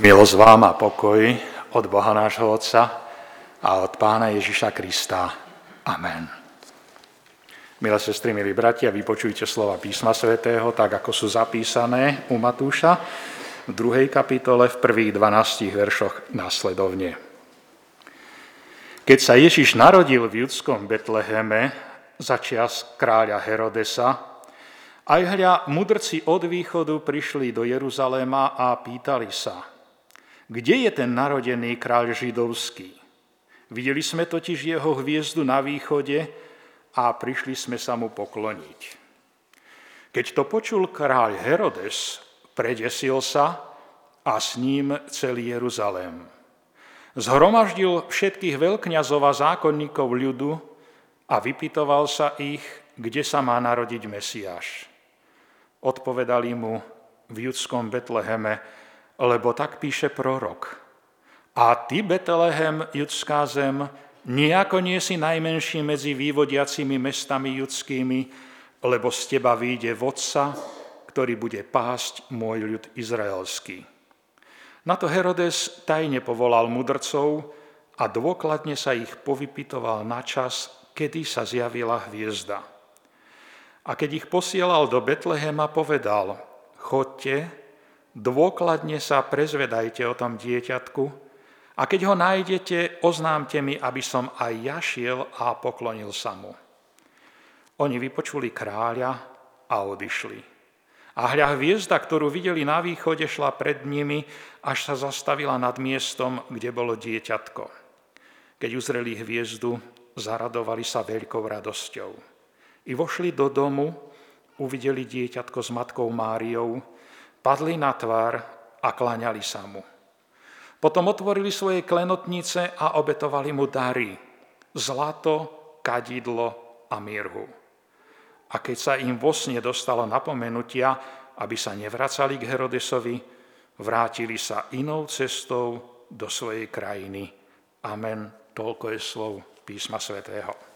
Milosť vám a pokoj od Boha nášho Otca a od Pána Ježiša Krista. Amen. Milé sestry, milí bratia, vypočujte slova písma svätého, tak ako sú zapísané u Matúša v druhej kapitole v prvých 12 veršoch následovne. Keď sa Ježiš narodil v judskom Betleheme za čias kráľa Herodesa, aj hľa mudrci od východu prišli do Jeruzaléma a pýtali sa – kde je ten narodený kráľ židovský? Videli sme totiž jeho hviezdu na východe a prišli sme sa mu pokloniť. Keď to počul kráľ Herodes, predesil sa a s ním celý Jeruzalém. Zhromaždil všetkých veľkňazov a zákonníkov ľudu a vypitoval sa ich, kde sa má narodiť Mesiáš. Odpovedali mu v judskom Betleheme, lebo tak píše prorok. A ty, Betlehem, judská zem, nejako nie si najmenší medzi vývodiacimi mestami judskými, lebo z teba vyjde vodca, ktorý bude pásť môj ľud izraelský. Na to Herodes tajne povolal mudrcov a dôkladne sa ich povypitoval na čas, kedy sa zjavila hviezda. A keď ich posielal do Betlehema, povedal, chodte Dôkladne sa prezvedajte o tom dieťatku a keď ho nájdete, oznámte mi, aby som aj ja šiel a poklonil sa mu. Oni vypočuli kráľa a odišli. A hľa hviezda, ktorú videli na východe, šla pred nimi, až sa zastavila nad miestom, kde bolo dieťatko. Keď uzreli hviezdu, zaradovali sa veľkou radosťou. I vošli do domu, uvideli dieťatko s matkou Máriou, padli na tvár a kláňali sa mu. Potom otvorili svoje klenotnice a obetovali mu dary, zlato, kadidlo a mirhu. A keď sa im vo sne dostalo napomenutia, aby sa nevracali k Herodesovi, vrátili sa inou cestou do svojej krajiny. Amen. Toľko je slov písma svätého.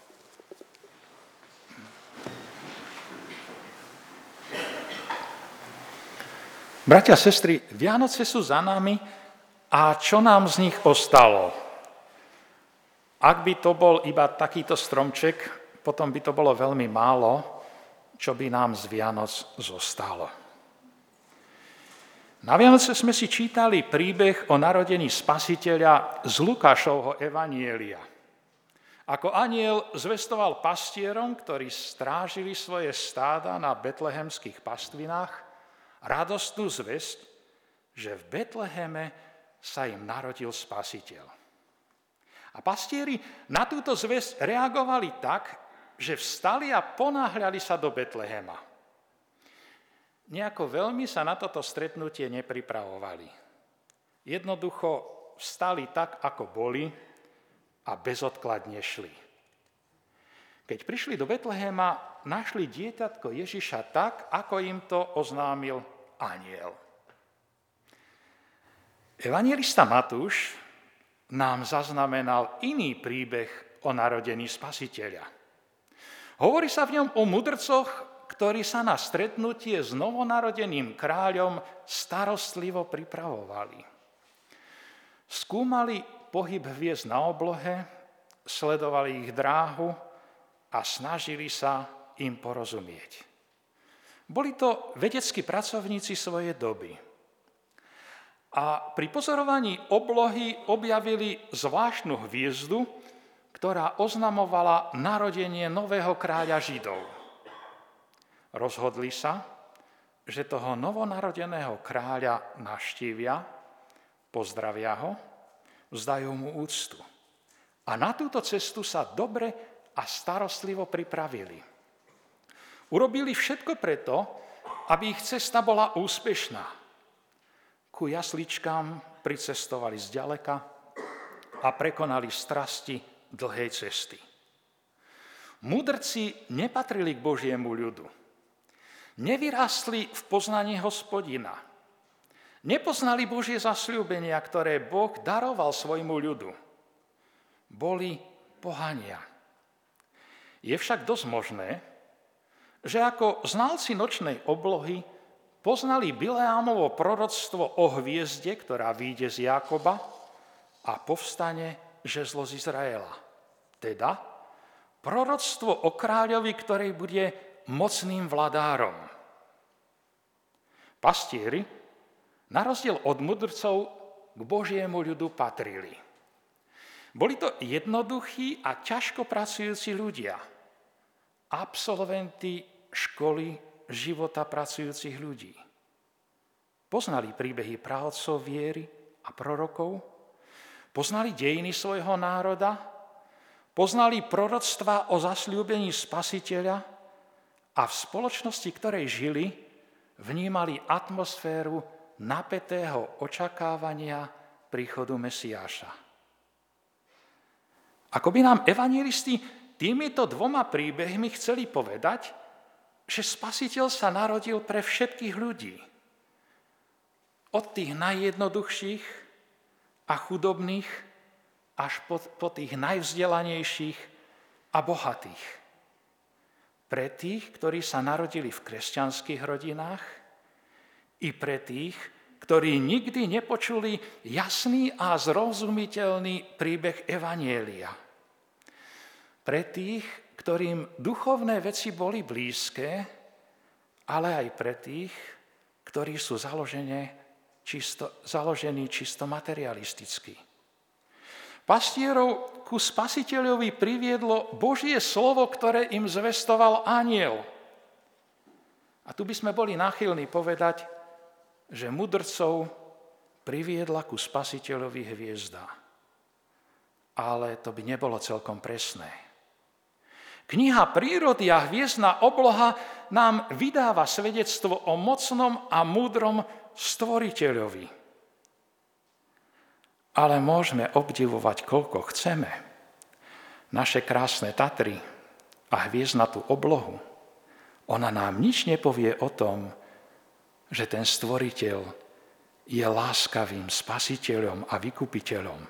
Bratia a sestry, Vianoce sú za nami a čo nám z nich ostalo? Ak by to bol iba takýto stromček, potom by to bolo veľmi málo, čo by nám z Vianoc zostalo. Na Vianoce sme si čítali príbeh o narodení spasiteľa z Lukášovho evanielia. Ako aniel zvestoval pastierom, ktorí strážili svoje stáda na betlehemských pastvinách, radostnú zväzť, že v Betleheme sa im narodil spasiteľ. A pastieri na túto zväzť reagovali tak, že vstali a ponáhľali sa do Betlehema. Nejako veľmi sa na toto stretnutie nepripravovali. Jednoducho vstali tak, ako boli a bezodkladne šli. Keď prišli do Betlehema, našli dieťatko Ježiša tak, ako im to oznámil aniel. Evangelista Matúš nám zaznamenal iný príbeh o narodení spasiteľa. Hovorí sa v ňom o mudrcoch, ktorí sa na stretnutie s novonarodeným kráľom starostlivo pripravovali. Skúmali pohyb hviezd na oblohe, sledovali ich dráhu a snažili sa im porozumieť. Boli to vedeckí pracovníci svojej doby. A pri pozorovaní oblohy objavili zvláštnu hviezdu, ktorá oznamovala narodenie nového kráľa Židov. Rozhodli sa, že toho novonarodeného kráľa naštívia, pozdravia ho, vzdajú mu úctu. A na túto cestu sa dobre a starostlivo pripravili. Urobili všetko preto, aby ich cesta bola úspešná. Ku jasličkám pricestovali zďaleka a prekonali strasti dlhej cesty. Mudrci nepatrili k Božiemu ľudu. Nevyrástli v poznaní hospodina. Nepoznali Božie zasľúbenia, ktoré Boh daroval svojmu ľudu. Boli pohania. Je však dosť možné, že ako znalci nočnej oblohy poznali Bileámovo proroctvo o hviezde, ktorá vyjde z Jakoba a povstane žezlo z Izraela. Teda proroctvo o kráľovi, ktorý bude mocným vladárom. Pastieri, na rozdiel od mudrcov, k Božiemu ľudu patrili. Boli to jednoduchí a ťažko pracujúci ľudia, absolventi školy života pracujúcich ľudí. Poznali príbehy prahodcov viery a prorokov, poznali dejiny svojho národa, poznali proroctva o zasľúbení spasiteľa a v spoločnosti, ktorej žili, vnímali atmosféru napätého očakávania príchodu Mesiáša. Ako by nám evangelisti týmito dvoma príbehmi chceli povedať, že spasiteľ sa narodil pre všetkých ľudí. Od tých najjednoduchších a chudobných až po, po tých najvzdelanejších a bohatých. Pre tých, ktorí sa narodili v kresťanských rodinách, i pre tých, ktorí nikdy nepočuli jasný a zrozumiteľný príbeh Evanielia. Pre tých, ktorým duchovné veci boli blízke, ale aj pre tých, ktorí sú čisto, založení čisto materialisticky. Pastierov ku spasiteľovi priviedlo Božie slovo, ktoré im zvestoval aniel. A tu by sme boli náchylní povedať, že mudrcov priviedla ku spasiteľovi hviezda. Ale to by nebolo celkom presné. Kniha prírody a hviezdna obloha nám vydáva svedectvo o mocnom a múdrom stvoriteľovi. Ale môžeme obdivovať, koľko chceme. Naše krásne Tatry a hviezdnatú oblohu. Ona nám nič nepovie o tom, že ten stvoriteľ je láskavým spasiteľom a vykupiteľom.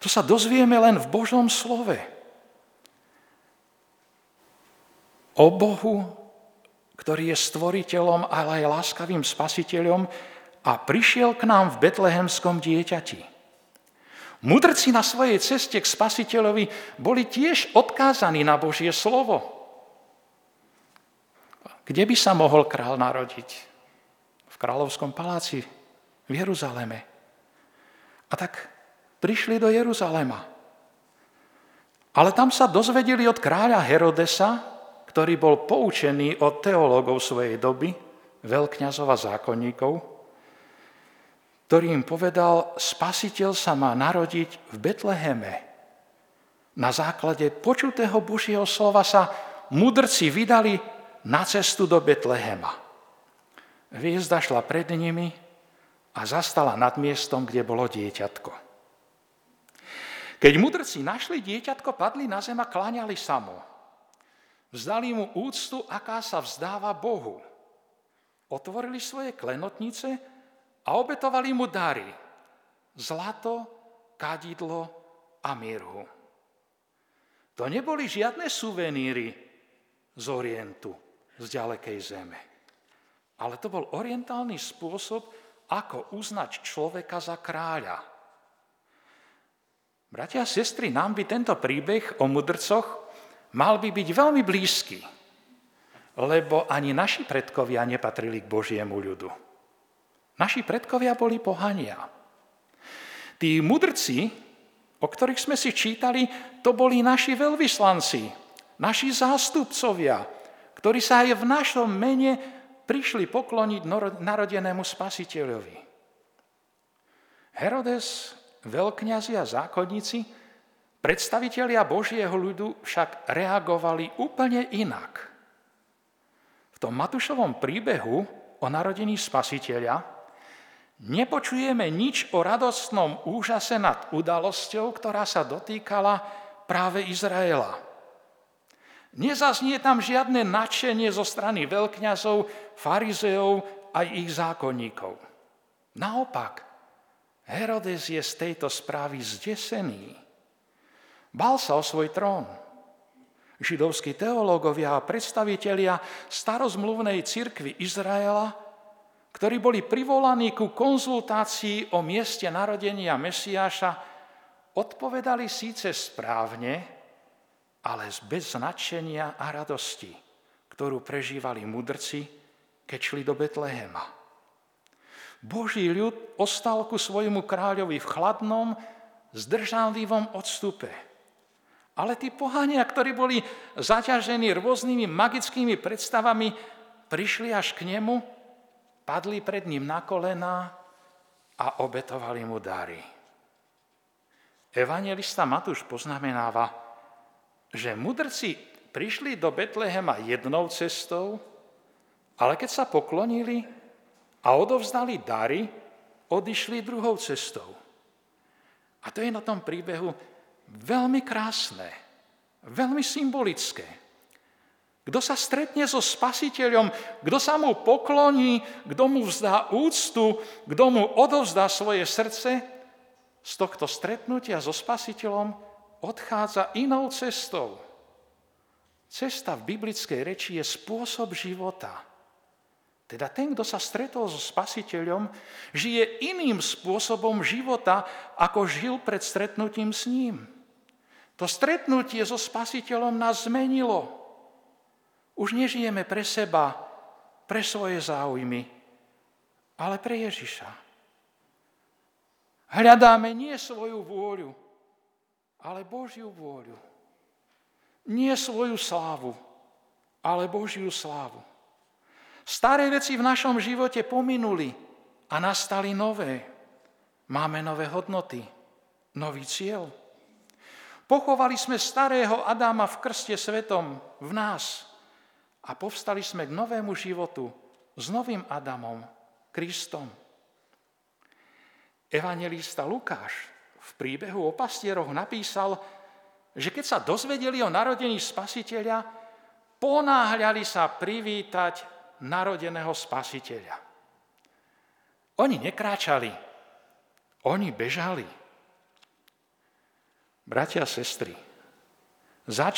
To sa dozvieme len v Božom slove. O Bohu, ktorý je stvoriteľom, ale aj láskavým spasiteľom a prišiel k nám v betlehemskom dieťati. Mudrci na svojej ceste k spasiteľovi boli tiež odkázaní na Božie slovo. Kde by sa mohol král narodiť? V kráľovskom paláci v Jeruzaleme. A tak prišli do Jeruzalema. Ale tam sa dozvedeli od kráľa Herodesa, ktorý bol poučený od teológov svojej doby, veľkňazov a zákonníkov, ktorý im povedal, spasiteľ sa má narodiť v Betleheme. Na základe počutého Božieho slova sa mudrci vydali na cestu do Betlehema. Hviezda šla pred nimi a zastala nad miestom, kde bolo dieťatko. Keď mudrci našli dieťatko, padli na zem a kláňali sa mu. Vzdali mu úctu, aká sa vzdáva Bohu. Otvorili svoje klenotnice a obetovali mu dary. Zlato, kadidlo a mirhu. To neboli žiadne suveníry z Orientu, z ďalekej zeme. Ale to bol orientálny spôsob, ako uznať človeka za kráľa. Bratia a sestry, nám by tento príbeh o mudrcoch mal by byť veľmi blízky, lebo ani naši predkovia nepatrili k Božiemu ľudu. Naši predkovia boli pohania. Tí mudrci, o ktorých sme si čítali, to boli naši veľvyslanci, naši zástupcovia, ktorí sa aj v našom mene prišli pokloniť narodenému spasiteľovi. Herodes, veľkňazi a zákonníci Predstavitelia Božieho ľudu však reagovali úplne inak. V tom Matúšovom príbehu o narodení spasiteľa nepočujeme nič o radostnom úžase nad udalosťou, ktorá sa dotýkala práve Izraela. Nezaznie tam žiadne nadšenie zo strany veľkňazov, farizeov a ich zákonníkov. Naopak, Herodes je z tejto správy zdesený. Bal sa o svoj trón. Židovskí teológovia a predstavitelia starozmluvnej cirkvy Izraela ktorí boli privolaní ku konzultácii o mieste narodenia Mesiáša, odpovedali síce správne, ale bez značenia a radosti, ktorú prežívali mudrci, keď šli do Betlehema. Boží ľud ostal ku svojmu kráľovi v chladnom, zdržanlivom odstupe. Ale tí pohania, ktorí boli zaťažení rôznymi magickými predstavami, prišli až k nemu, padli pred ním na kolená a obetovali mu dary. Evangelista Matúš poznamenáva, že mudrci prišli do Betlehema jednou cestou, ale keď sa poklonili a odovzdali dary, odišli druhou cestou. A to je na tom príbehu veľmi krásne, veľmi symbolické. Kto sa stretne so spasiteľom, kto sa mu pokloní, kto mu vzdá úctu, kto mu odovzdá svoje srdce, z tohto stretnutia so spasiteľom odchádza inou cestou. Cesta v biblickej reči je spôsob života. Teda ten, kto sa stretol so spasiteľom, žije iným spôsobom života, ako žil pred stretnutím s ním. To stretnutie so spasiteľom nás zmenilo. Už nežijeme pre seba, pre svoje záujmy, ale pre Ježiša. Hľadáme nie svoju vôľu, ale Božiu vôľu. Nie svoju slávu, ale Božiu slávu. Staré veci v našom živote pominuli a nastali nové. Máme nové hodnoty, nový cieľ. Pochovali sme starého Adama v krste svetom v nás a povstali sme k novému životu s novým Adamom, Kristom. Evangelista Lukáš v príbehu o pastieroch napísal, že keď sa dozvedeli o narodení spasiteľa, ponáhľali sa privítať narodeného spasiteľa. Oni nekráčali, oni bežali. Bratia a sestry, za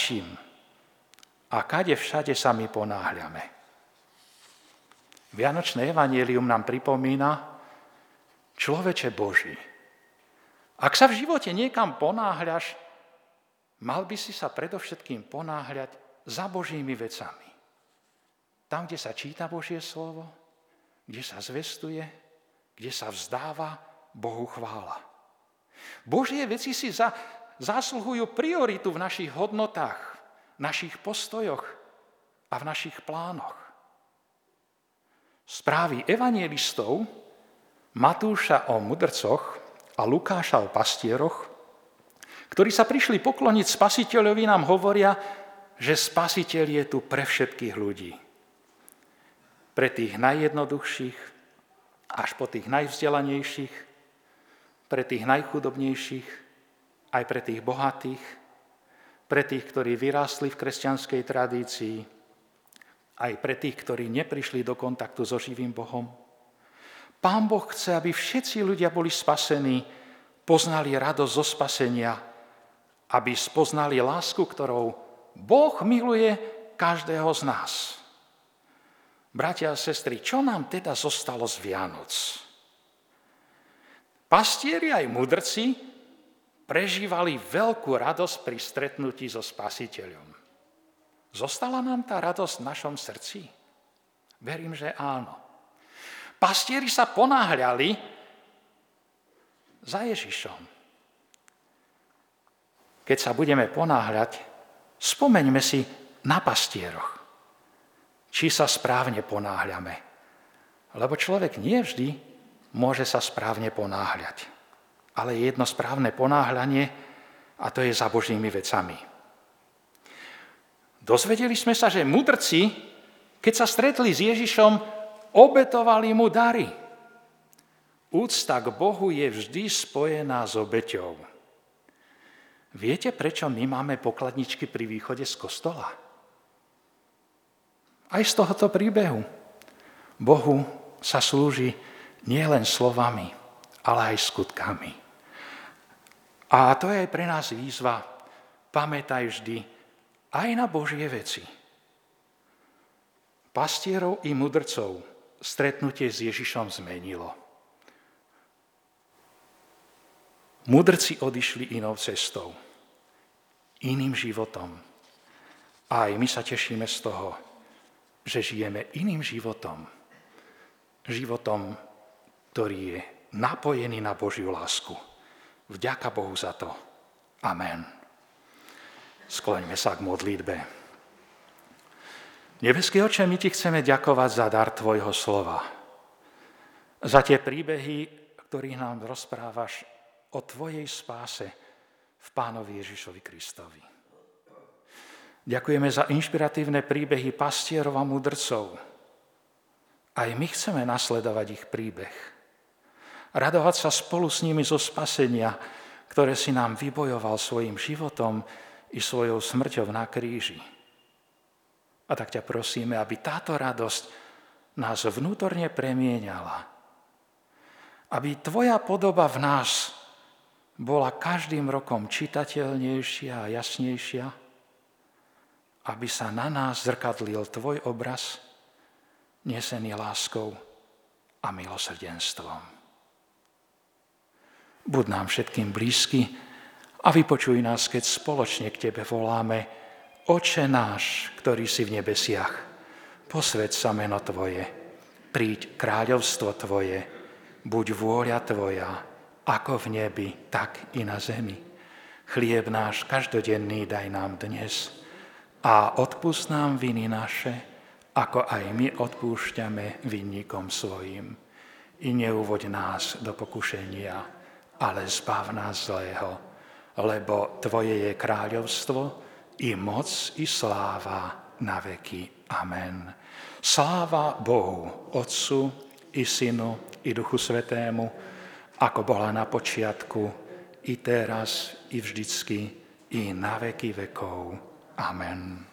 a kade všade sa my ponáhľame. Vianočné evanílium nám pripomína človeče Boží. Ak sa v živote niekam ponáhľaš, mal by si sa predovšetkým ponáhľať za Božími vecami. Tam, kde sa číta Božie slovo, kde sa zvestuje, kde sa vzdáva Bohu chvála. Božie veci si za, zásluhujú prioritu v našich hodnotách, našich postojoch a v našich plánoch. Správy evangelistov Matúša o mudrcoch a Lukáša o pastieroch, ktorí sa prišli pokloniť spasiteľovi, nám hovoria, že spasiteľ je tu pre všetkých ľudí. Pre tých najjednoduchších, až po tých najvzdelanejších, pre tých najchudobnejších, aj pre tých bohatých, pre tých, ktorí vyrástli v kresťanskej tradícii, aj pre tých, ktorí neprišli do kontaktu so živým Bohom. Pán Boh chce, aby všetci ľudia boli spasení, poznali radosť zo spasenia, aby spoznali lásku, ktorou Boh miluje každého z nás. Bratia a sestry, čo nám teda zostalo z Vianoc? Pastieri aj mudrci prežívali veľkú radosť pri stretnutí so Spasiteľom. Zostala nám tá radosť v našom srdci? Verím, že áno. Pastieri sa ponáhľali za Ježišom. Keď sa budeme ponáhľať, spomeňme si na pastieroch, či sa správne ponáhľame. Lebo človek nie vždy môže sa správne ponáhľať ale je jedno správne ponáhľanie a to je za Božími vecami. Dozvedeli sme sa, že mudrci, keď sa stretli s Ježišom, obetovali mu dary. Úcta k Bohu je vždy spojená s obeťou. Viete, prečo my máme pokladničky pri východe z kostola? Aj z tohoto príbehu. Bohu sa slúži nielen slovami, ale aj skutkami. A to je aj pre nás výzva. Pamätaj vždy aj na Božie veci. Pastierov i mudrcov stretnutie s Ježišom zmenilo. Mudrci odišli inou cestou, iným životom. A aj my sa tešíme z toho, že žijeme iným životom. Životom, ktorý je napojený na Božiu lásku. Vďaka Bohu za to. Amen. Skloňme sa k modlitbe. Nebeský oče, my ti chceme ďakovať za dar tvojho slova. Za tie príbehy, ktorých nám rozprávaš o Tvojej spáse v Pánovi Ježišovi Kristovi. Ďakujeme za inšpiratívne príbehy pastierov a mudrcov. Aj my chceme nasledovať ich príbeh. Radovať sa spolu s nimi zo spasenia, ktoré si nám vybojoval svojim životom i svojou smrťou na kríži. A tak ťa prosíme, aby táto radosť nás vnútorne premieňala. Aby tvoja podoba v nás bola každým rokom čitateľnejšia a jasnejšia, aby sa na nás zrkadlil Tvoj obraz, nesený láskou a milosrdenstvom. Buď nám všetkým blízky a vypočuj nás, keď spoločne k Tebe voláme Oče náš, ktorý si v nebesiach, posved sa meno Tvoje, príď kráľovstvo Tvoje, buď vôľa Tvoja, ako v nebi, tak i na zemi. Chlieb náš každodenný daj nám dnes a odpust nám viny naše, ako aj my odpúšťame vinníkom svojim. I neuvoď nás do pokušenia, ale zbav nás zlého, lebo Tvoje je kráľovstvo, i moc, i sláva na veky. Amen. Sláva Bohu, Otcu, i Synu, i Duchu Svetému, ako bola na počiatku, i teraz, i vždycky, i na veky vekov. Amen.